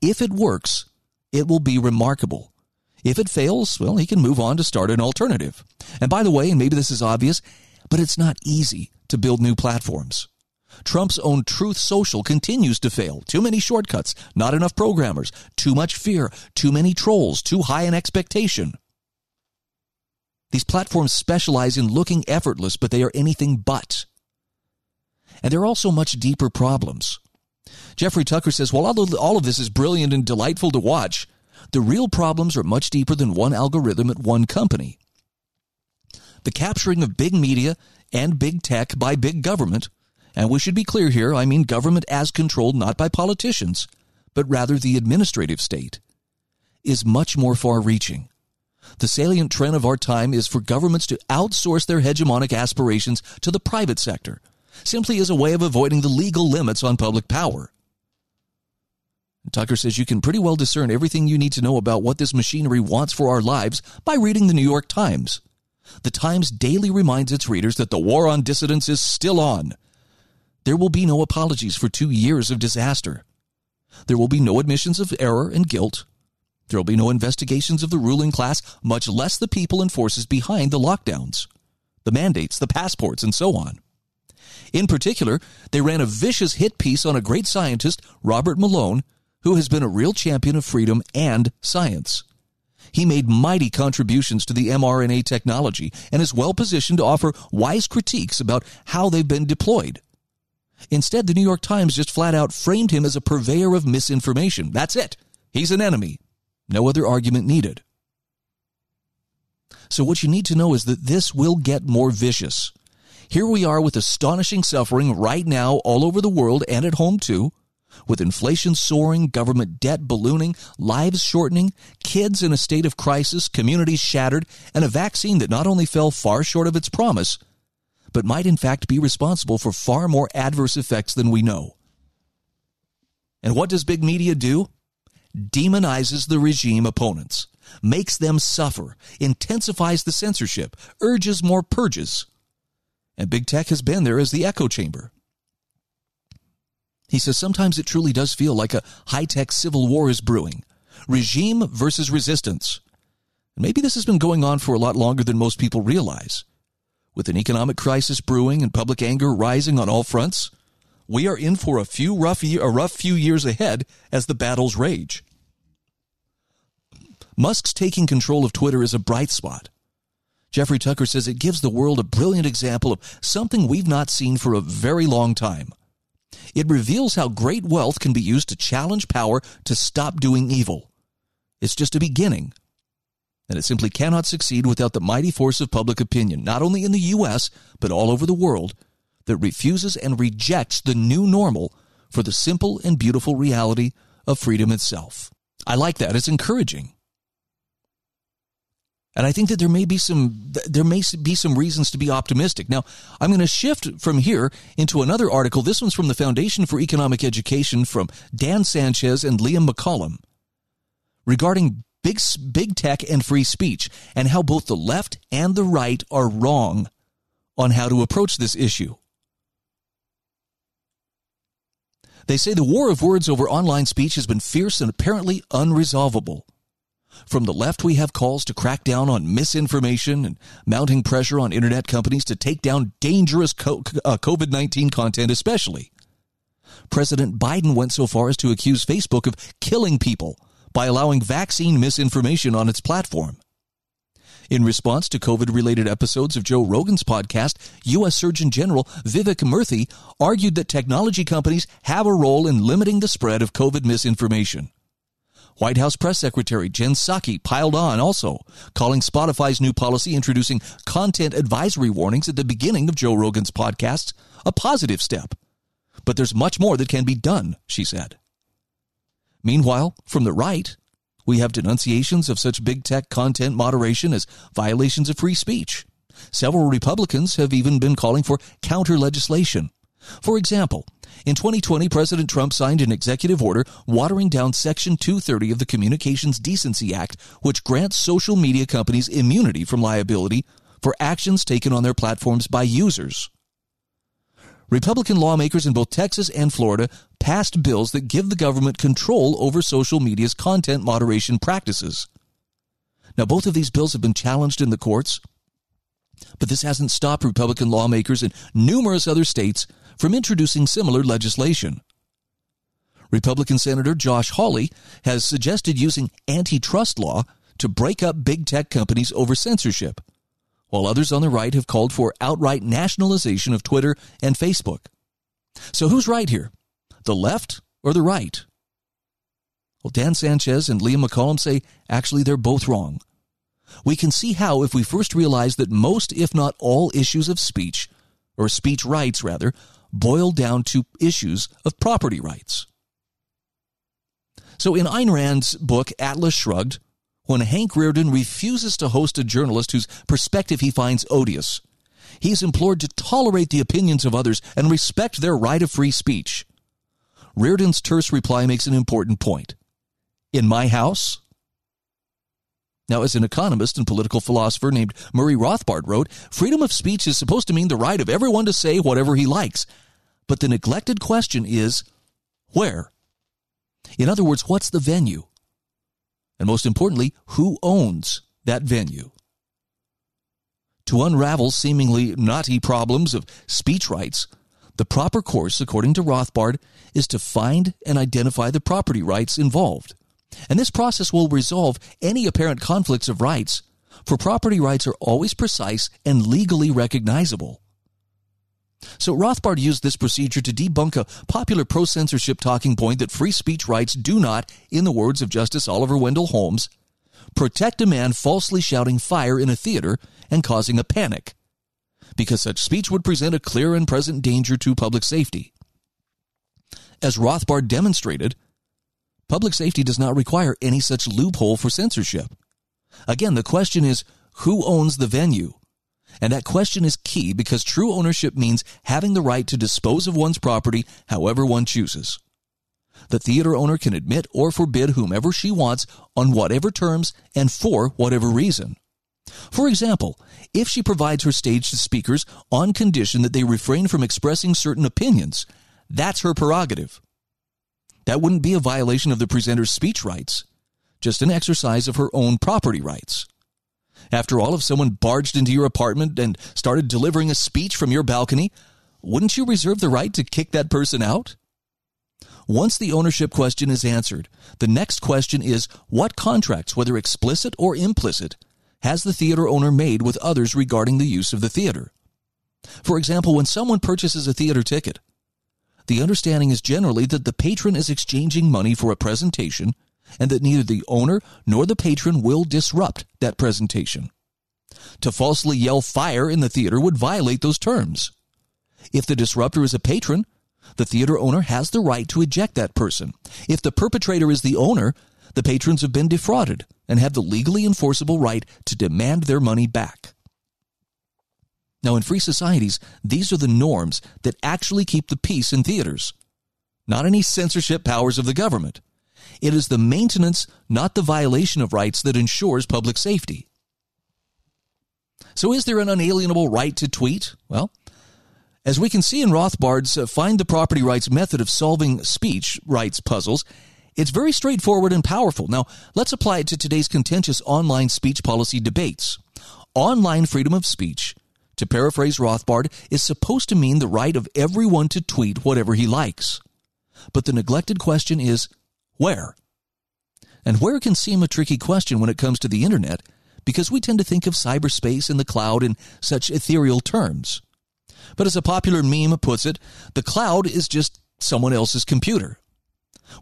If it works, it will be remarkable. If it fails, well, he can move on to start an alternative. And by the way, and maybe this is obvious, but it's not easy to build new platforms. Trump's own Truth Social continues to fail. Too many shortcuts, not enough programmers, too much fear, too many trolls, too high an expectation. These platforms specialize in looking effortless, but they are anything but. And there are also much deeper problems. Jeffrey Tucker says, while all of this is brilliant and delightful to watch, the real problems are much deeper than one algorithm at one company. the capturing of big media and big tech by big government, and we should be clear here, I mean government as controlled not by politicians, but rather the administrative state, is much more far reaching. The salient trend of our time is for governments to outsource their hegemonic aspirations to the private sector, simply as a way of avoiding the legal limits on public power. Tucker says you can pretty well discern everything you need to know about what this machinery wants for our lives by reading the New York Times. The Times daily reminds its readers that the war on dissidents is still on. There will be no apologies for two years of disaster. There will be no admissions of error and guilt. There will be no investigations of the ruling class, much less the people and forces behind the lockdowns, the mandates, the passports, and so on. In particular, they ran a vicious hit piece on a great scientist, Robert Malone, who has been a real champion of freedom and science. He made mighty contributions to the mRNA technology and is well positioned to offer wise critiques about how they've been deployed. Instead, the New York Times just flat out framed him as a purveyor of misinformation. That's it. He's an enemy. No other argument needed. So, what you need to know is that this will get more vicious. Here we are with astonishing suffering right now all over the world and at home too, with inflation soaring, government debt ballooning, lives shortening, kids in a state of crisis, communities shattered, and a vaccine that not only fell far short of its promise, but might in fact be responsible for far more adverse effects than we know. And what does big media do? Demonizes the regime opponents, makes them suffer, intensifies the censorship, urges more purges. And big tech has been there as the echo chamber. He says sometimes it truly does feel like a high tech civil war is brewing regime versus resistance. maybe this has been going on for a lot longer than most people realize. With an economic crisis brewing and public anger rising on all fronts, we are in for a few rough a rough few years ahead as the battles rage. Musk's taking control of Twitter is a bright spot. Jeffrey Tucker says it gives the world a brilliant example of something we've not seen for a very long time it reveals how great wealth can be used to challenge power to stop doing evil. It's just a beginning. And it simply cannot succeed without the mighty force of public opinion, not only in the U.S., but all over the world, that refuses and rejects the new normal for the simple and beautiful reality of freedom itself. I like that. It's encouraging. And I think that there may be some there may be some reasons to be optimistic. Now, I'm going to shift from here into another article. This one's from the Foundation for Economic Education from Dan Sanchez and Liam McCollum regarding big big tech and free speech and how both the left and the right are wrong on how to approach this issue. They say the war of words over online speech has been fierce and apparently unresolvable. From the left, we have calls to crack down on misinformation and mounting pressure on internet companies to take down dangerous uh, COVID 19 content, especially. President Biden went so far as to accuse Facebook of killing people by allowing vaccine misinformation on its platform. In response to COVID related episodes of Joe Rogan's podcast, U.S. Surgeon General Vivek Murthy argued that technology companies have a role in limiting the spread of COVID misinformation. White House Press Secretary Jen Psaki piled on also, calling Spotify's new policy introducing content advisory warnings at the beginning of Joe Rogan's podcasts a positive step. But there's much more that can be done, she said. Meanwhile, from the right, we have denunciations of such big tech content moderation as violations of free speech. Several Republicans have even been calling for counter legislation. For example, in 2020, President Trump signed an executive order watering down Section 230 of the Communications Decency Act, which grants social media companies immunity from liability for actions taken on their platforms by users. Republican lawmakers in both Texas and Florida passed bills that give the government control over social media's content moderation practices. Now, both of these bills have been challenged in the courts, but this hasn't stopped Republican lawmakers in numerous other states from introducing similar legislation. Republican Senator Josh Hawley has suggested using antitrust law to break up big tech companies over censorship, while others on the right have called for outright nationalization of Twitter and Facebook. So who's right here? The left or the right? Well, Dan Sanchez and Liam McCollum say actually they're both wrong. we can see how if we first realize that most, if not all, issues of speech, or speech rights rather, boil down to issues of property rights. So in Ayn Rand's book, Atlas Shrugged, when Hank Rearden refuses to host a journalist whose perspective he finds odious, he is implored to tolerate the opinions of others and respect their right of free speech. Rearden's terse reply makes an important point. In my house, now, as an economist and political philosopher named Murray Rothbard wrote, freedom of speech is supposed to mean the right of everyone to say whatever he likes. But the neglected question is where? In other words, what's the venue? And most importantly, who owns that venue? To unravel seemingly knotty problems of speech rights, the proper course, according to Rothbard, is to find and identify the property rights involved. And this process will resolve any apparent conflicts of rights, for property rights are always precise and legally recognizable. So Rothbard used this procedure to debunk a popular pro censorship talking point that free speech rights do not, in the words of Justice Oliver Wendell Holmes, protect a man falsely shouting fire in a theater and causing a panic, because such speech would present a clear and present danger to public safety. As Rothbard demonstrated, public safety does not require any such loophole for censorship. Again, the question is who owns the venue? And that question is key because true ownership means having the right to dispose of one's property however one chooses. The theater owner can admit or forbid whomever she wants on whatever terms and for whatever reason. For example, if she provides her stage to speakers on condition that they refrain from expressing certain opinions, that's her prerogative. That wouldn't be a violation of the presenter's speech rights, just an exercise of her own property rights. After all, if someone barged into your apartment and started delivering a speech from your balcony, wouldn't you reserve the right to kick that person out? Once the ownership question is answered, the next question is what contracts, whether explicit or implicit, has the theater owner made with others regarding the use of the theater? For example, when someone purchases a theater ticket, the understanding is generally that the patron is exchanging money for a presentation and that neither the owner nor the patron will disrupt that presentation. To falsely yell fire in the theater would violate those terms. If the disruptor is a patron, the theater owner has the right to eject that person. If the perpetrator is the owner, the patrons have been defrauded and have the legally enforceable right to demand their money back. Now, in free societies, these are the norms that actually keep the peace in theaters, not any censorship powers of the government. It is the maintenance, not the violation of rights, that ensures public safety. So, is there an unalienable right to tweet? Well, as we can see in Rothbard's uh, Find the Property Rights method of solving speech rights puzzles, it's very straightforward and powerful. Now, let's apply it to today's contentious online speech policy debates. Online freedom of speech, to paraphrase Rothbard, is supposed to mean the right of everyone to tweet whatever he likes. But the neglected question is where? And where can seem a tricky question when it comes to the internet because we tend to think of cyberspace and the cloud in such ethereal terms. But as a popular meme puts it, the cloud is just someone else's computer.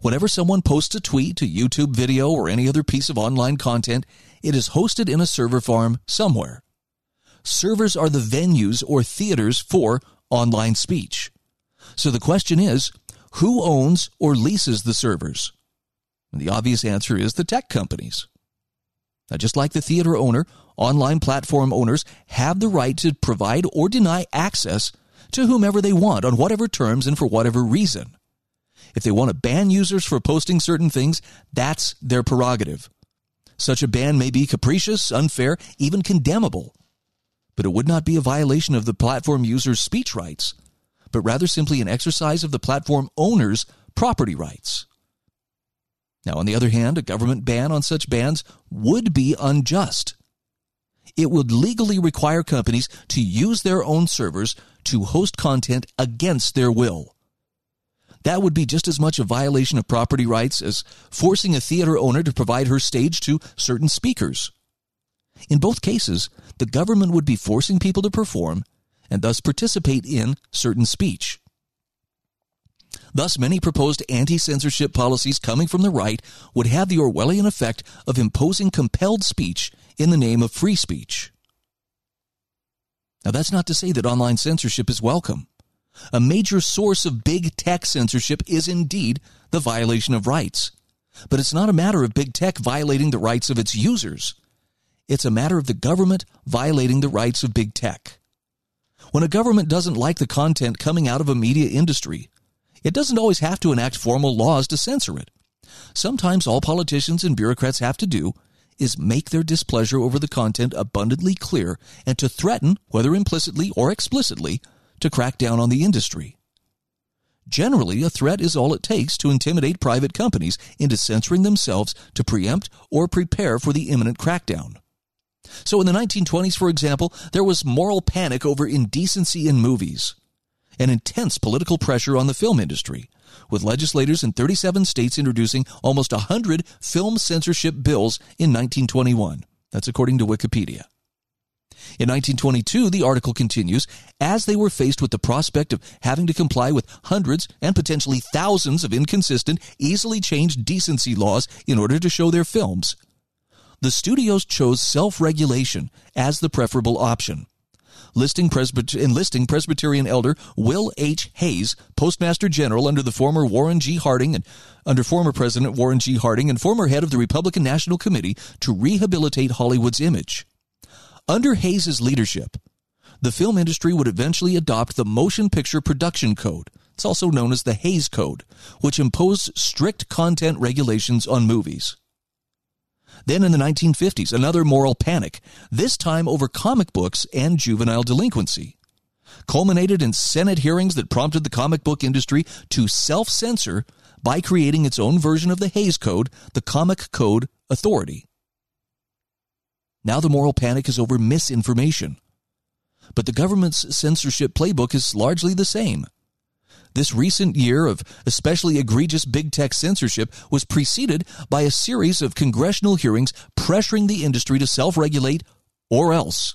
Whenever someone posts a tweet, a YouTube video, or any other piece of online content, it is hosted in a server farm somewhere. Servers are the venues or theaters for online speech. So the question is, who owns or leases the servers? And the obvious answer is the tech companies. Now, just like the theater owner, online platform owners have the right to provide or deny access to whomever they want on whatever terms and for whatever reason. If they want to ban users for posting certain things, that's their prerogative. Such a ban may be capricious, unfair, even condemnable, but it would not be a violation of the platform user's speech rights, but rather simply an exercise of the platform owner's property rights. Now, on the other hand, a government ban on such bans would be unjust. It would legally require companies to use their own servers to host content against their will. That would be just as much a violation of property rights as forcing a theater owner to provide her stage to certain speakers. In both cases, the government would be forcing people to perform and thus participate in certain speech. Thus, many proposed anti censorship policies coming from the right would have the Orwellian effect of imposing compelled speech in the name of free speech. Now, that's not to say that online censorship is welcome. A major source of big tech censorship is indeed the violation of rights. But it's not a matter of big tech violating the rights of its users. It's a matter of the government violating the rights of big tech. When a government doesn't like the content coming out of a media industry, it doesn't always have to enact formal laws to censor it. Sometimes all politicians and bureaucrats have to do is make their displeasure over the content abundantly clear and to threaten, whether implicitly or explicitly, to crack down on the industry. Generally, a threat is all it takes to intimidate private companies into censoring themselves to preempt or prepare for the imminent crackdown. So in the 1920s, for example, there was moral panic over indecency in movies and intense political pressure on the film industry, with legislators in 37 states introducing almost 100 film censorship bills in 1921. That's according to Wikipedia. In 1922, the article continues, as they were faced with the prospect of having to comply with hundreds and potentially thousands of inconsistent, easily changed decency laws in order to show their films, the studios chose self regulation as the preferable option. Listing Presbyter- enlisting Presbyterian elder Will H. Hays, Postmaster General under the former Warren G. Harding and under former President Warren G. Harding and former head of the Republican National Committee to rehabilitate Hollywood's image. Under Hays's leadership, the film industry would eventually adopt the Motion Picture Production Code. It's also known as the Hays Code, which imposed strict content regulations on movies. Then in the 1950s, another moral panic, this time over comic books and juvenile delinquency. Culminated in Senate hearings that prompted the comic book industry to self censor by creating its own version of the Hays Code, the Comic Code Authority. Now the moral panic is over misinformation. But the government's censorship playbook is largely the same. This recent year of especially egregious big tech censorship was preceded by a series of congressional hearings pressuring the industry to self regulate or else.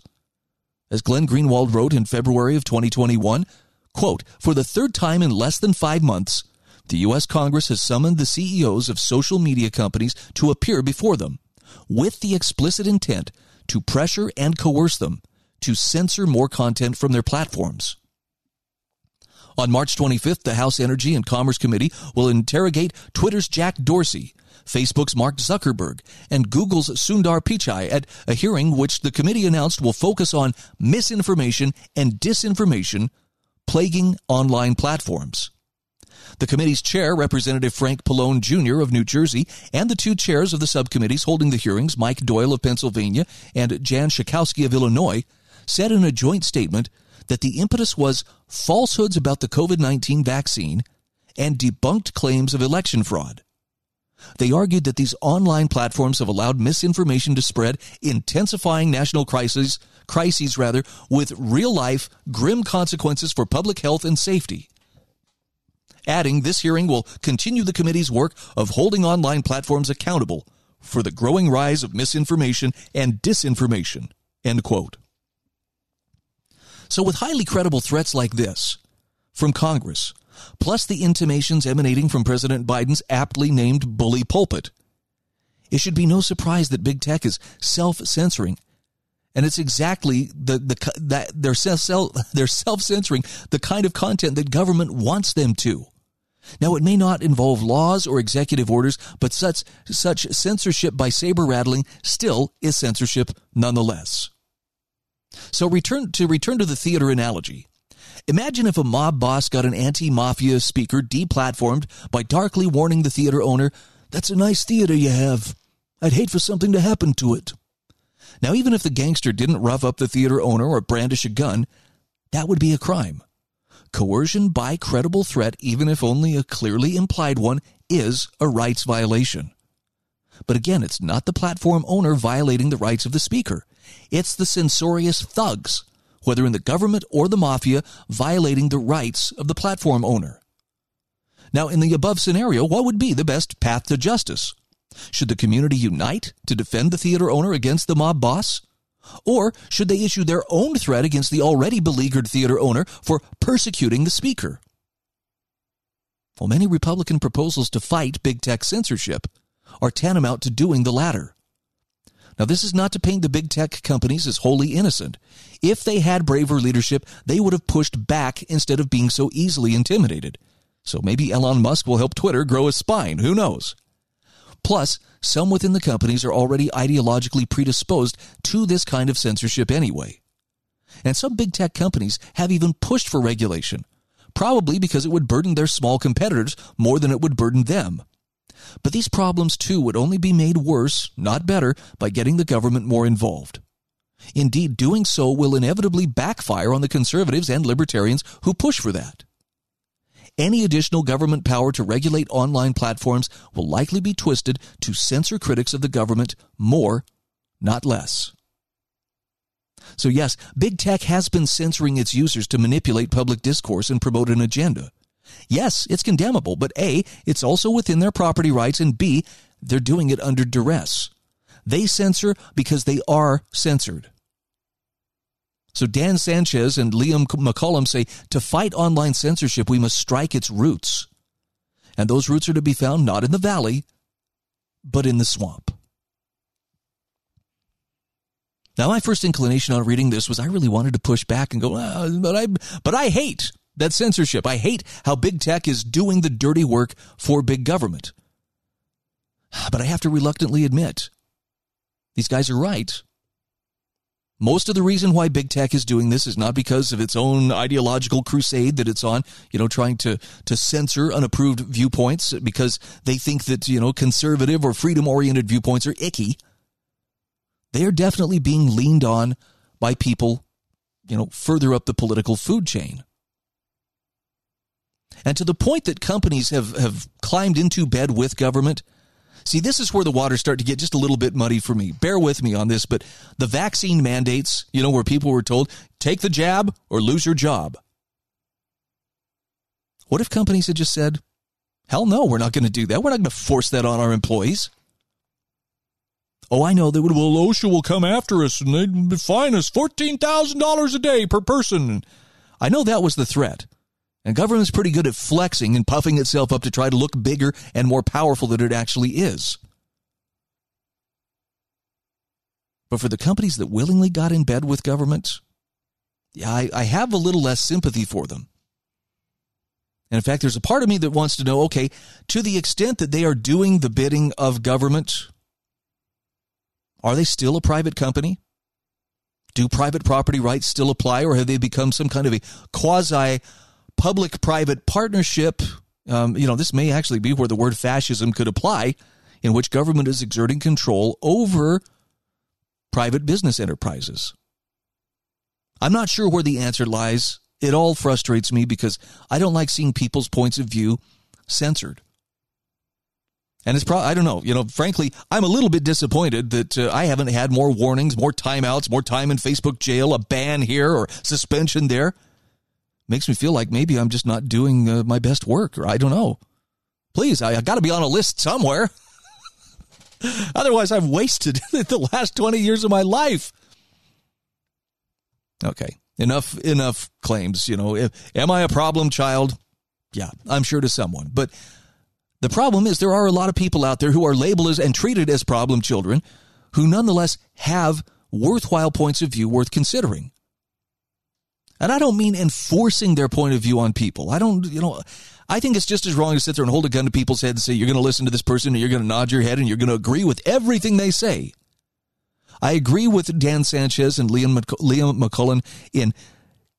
As Glenn Greenwald wrote in February of 2021, quote, For the third time in less than five months, the U.S. Congress has summoned the CEOs of social media companies to appear before them with the explicit intent to pressure and coerce them to censor more content from their platforms. On March 25th, the House Energy and Commerce Committee will interrogate Twitter's Jack Dorsey, Facebook's Mark Zuckerberg, and Google's Sundar Pichai at a hearing which the committee announced will focus on misinformation and disinformation plaguing online platforms. The committee's chair, Representative Frank Pallone Jr. of New Jersey, and the two chairs of the subcommittees holding the hearings, Mike Doyle of Pennsylvania and Jan Schakowsky of Illinois, said in a joint statement that the impetus was falsehoods about the COVID 19 vaccine and debunked claims of election fraud. They argued that these online platforms have allowed misinformation to spread, intensifying national crises, crises rather, with real life, grim consequences for public health and safety. Adding, this hearing will continue the committee's work of holding online platforms accountable for the growing rise of misinformation and disinformation. End quote. So, with highly credible threats like this from Congress, plus the intimations emanating from President Biden's aptly named bully pulpit, it should be no surprise that big tech is self censoring. And it's exactly the, the that they're <laughs> self censoring the kind of content that government wants them to. Now, it may not involve laws or executive orders, but such such censorship by saber rattling still is censorship nonetheless. So return to return to the theater analogy. Imagine if a mob boss got an anti-mafia speaker deplatformed by darkly warning the theater owner, "That's a nice theater you have. I'd hate for something to happen to it." Now, even if the gangster didn't rough up the theater owner or brandish a gun, that would be a crime. Coercion by credible threat, even if only a clearly implied one, is a rights violation. But again, it's not the platform owner violating the rights of the speaker. It's the censorious thugs, whether in the government or the mafia, violating the rights of the platform owner. Now, in the above scenario, what would be the best path to justice? Should the community unite to defend the theater owner against the mob boss? Or should they issue their own threat against the already beleaguered theater owner for persecuting the speaker? Well, many Republican proposals to fight big tech censorship are tantamount to doing the latter. Now, this is not to paint the big tech companies as wholly innocent. If they had braver leadership, they would have pushed back instead of being so easily intimidated. So maybe Elon Musk will help Twitter grow a spine. Who knows? Plus, some within the companies are already ideologically predisposed to this kind of censorship anyway. And some big tech companies have even pushed for regulation, probably because it would burden their small competitors more than it would burden them. But these problems too would only be made worse, not better, by getting the government more involved. Indeed, doing so will inevitably backfire on the conservatives and libertarians who push for that. Any additional government power to regulate online platforms will likely be twisted to censor critics of the government more, not less. So, yes, big tech has been censoring its users to manipulate public discourse and promote an agenda. Yes, it's condemnable, but A, it's also within their property rights, and B, they're doing it under duress. They censor because they are censored. So Dan Sanchez and Liam McCollum say to fight online censorship, we must strike its roots. And those roots are to be found not in the valley, but in the swamp. Now, my first inclination on reading this was I really wanted to push back and go, ah, but I, but I hate that censorship. I hate how big tech is doing the dirty work for big government. <sighs> But I have to reluctantly admit, these guys are right. Most of the reason why big tech is doing this is not because of its own ideological crusade that it's on, you know, trying to, to censor unapproved viewpoints because they think that, you know, conservative or freedom oriented viewpoints are icky. They are definitely being leaned on by people, you know, further up the political food chain. And to the point that companies have, have climbed into bed with government. See, this is where the waters start to get just a little bit muddy for me. Bear with me on this, but the vaccine mandates, you know, where people were told, take the jab or lose your job. What if companies had just said, hell no, we're not going to do that. We're not going to force that on our employees. Oh, I know they would. Well, OSHA will come after us and they'd fine us fourteen thousand dollars a day per person. I know that was the threat, and government's pretty good at flexing and puffing itself up to try to look bigger and more powerful than it actually is. But for the companies that willingly got in bed with government, yeah, I, I have a little less sympathy for them. And in fact, there's a part of me that wants to know okay, to the extent that they are doing the bidding of government, are they still a private company? Do private property rights still apply, or have they become some kind of a quasi public private partnership? Um, you know, this may actually be where the word fascism could apply, in which government is exerting control over private business enterprises. I'm not sure where the answer lies. It all frustrates me because I don't like seeing people's points of view censored. And it's probably, I don't know, you know, frankly, I'm a little bit disappointed that uh, I haven't had more warnings, more timeouts, more time in Facebook jail, a ban here or suspension there. Makes me feel like maybe I'm just not doing uh, my best work, or I don't know. Please, I, I got to be on a list somewhere. <laughs> Otherwise, I've wasted <laughs> the last 20 years of my life. Okay, enough, enough claims. You know, if, am I a problem child? Yeah, I'm sure to someone. But the problem is there are a lot of people out there who are labeled as and treated as problem children who nonetheless have worthwhile points of view worth considering. And I don't mean enforcing their point of view on people. I don't, you know, I think it's just as wrong to sit there and hold a gun to people's head and say, you're going to listen to this person and you're going to nod your head and you're going to agree with everything they say. I agree with Dan Sanchez and Liam, Liam McCullen in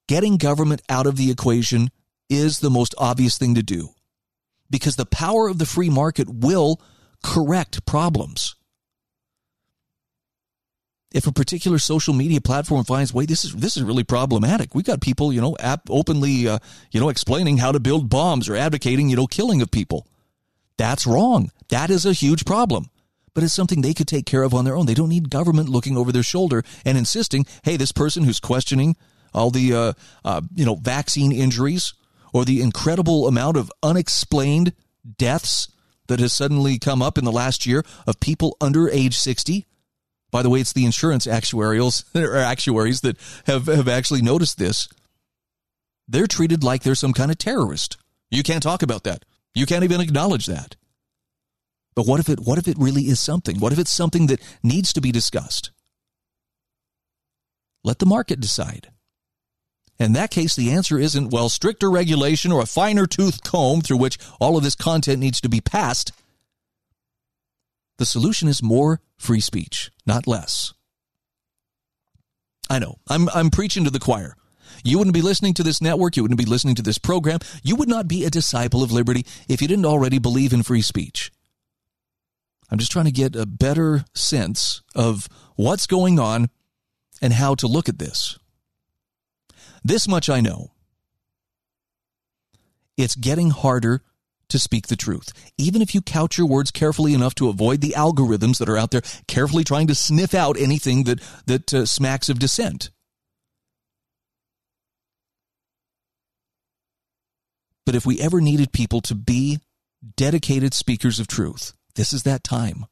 getting government out of the equation is the most obvious thing to do because the power of the free market will correct problems. If a particular social media platform finds, wait, this is this is really problematic. We got people, you know, openly, uh, you know, explaining how to build bombs or advocating, you know, killing of people. That's wrong. That is a huge problem. But it's something they could take care of on their own. They don't need government looking over their shoulder and insisting, hey, this person who's questioning all the, uh, uh, you know, vaccine injuries or the incredible amount of unexplained deaths that has suddenly come up in the last year of people under age 60. By the way, it's the insurance actuarials <laughs> or actuaries that have, have actually noticed this. They're treated like they're some kind of terrorist. You can't talk about that. You can't even acknowledge that. But what if it what if it really is something? What if it's something that needs to be discussed? Let the market decide. In that case, the answer isn't, well, stricter regulation or a finer tooth comb through which all of this content needs to be passed. The solution is more free speech, not less. I know, I'm, I'm preaching to the choir. You wouldn't be listening to this network, you wouldn't be listening to this program, you would not be a disciple of liberty if you didn't already believe in free speech. I'm just trying to get a better sense of what's going on and how to look at this. This much I know. It's getting harder to speak the truth. Even if you couch your words carefully enough to avoid the algorithms that are out there carefully trying to sniff out anything that, that uh, smacks of dissent. But if we ever needed people to be dedicated speakers of truth, this is that time.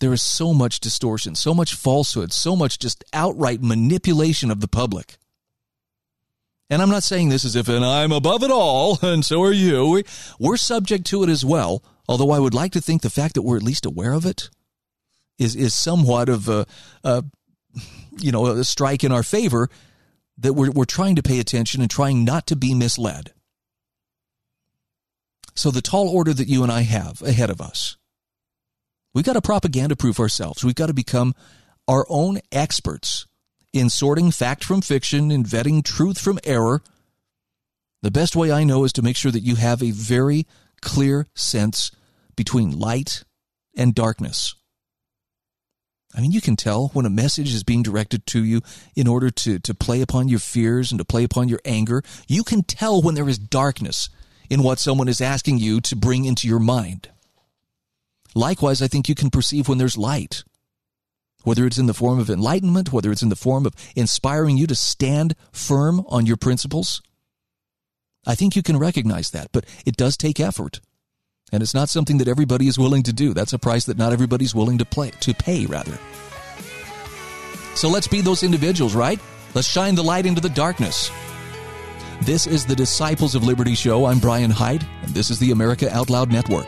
There is so much distortion, so much falsehood, so much just outright manipulation of the public. And I'm not saying this as if and I'm above it all, <laughs> and so are you. We're subject to it as well, although I would like to think the fact that we're at least aware of it is, is somewhat of a, a you know, a strike in our favor that we're, we're trying to pay attention and trying not to be misled. So, the tall order that you and I have ahead of us, we've got to propaganda proof ourselves. We've got to become our own experts in sorting fact from fiction and vetting truth from error. The best way I know is to make sure that you have a very clear sense between light and darkness. I mean, you can tell when a message is being directed to you in order to, to play upon your fears and to play upon your anger. You can tell when there is darkness in what someone is asking you to bring into your mind. Likewise, I think you can perceive when there's light, whether it's in the form of enlightenment, whether it's in the form of inspiring you to stand firm on your principles. I think you can recognize that, but it does take effort. And it's not something that everybody is willing to do. That's a price that not everybody's willing to play to pay rather. So let's be those individuals, right? Let's shine the light into the darkness. This is the Disciples of Liberty show. I'm Brian Hyde, and this is the America Out Loud Network.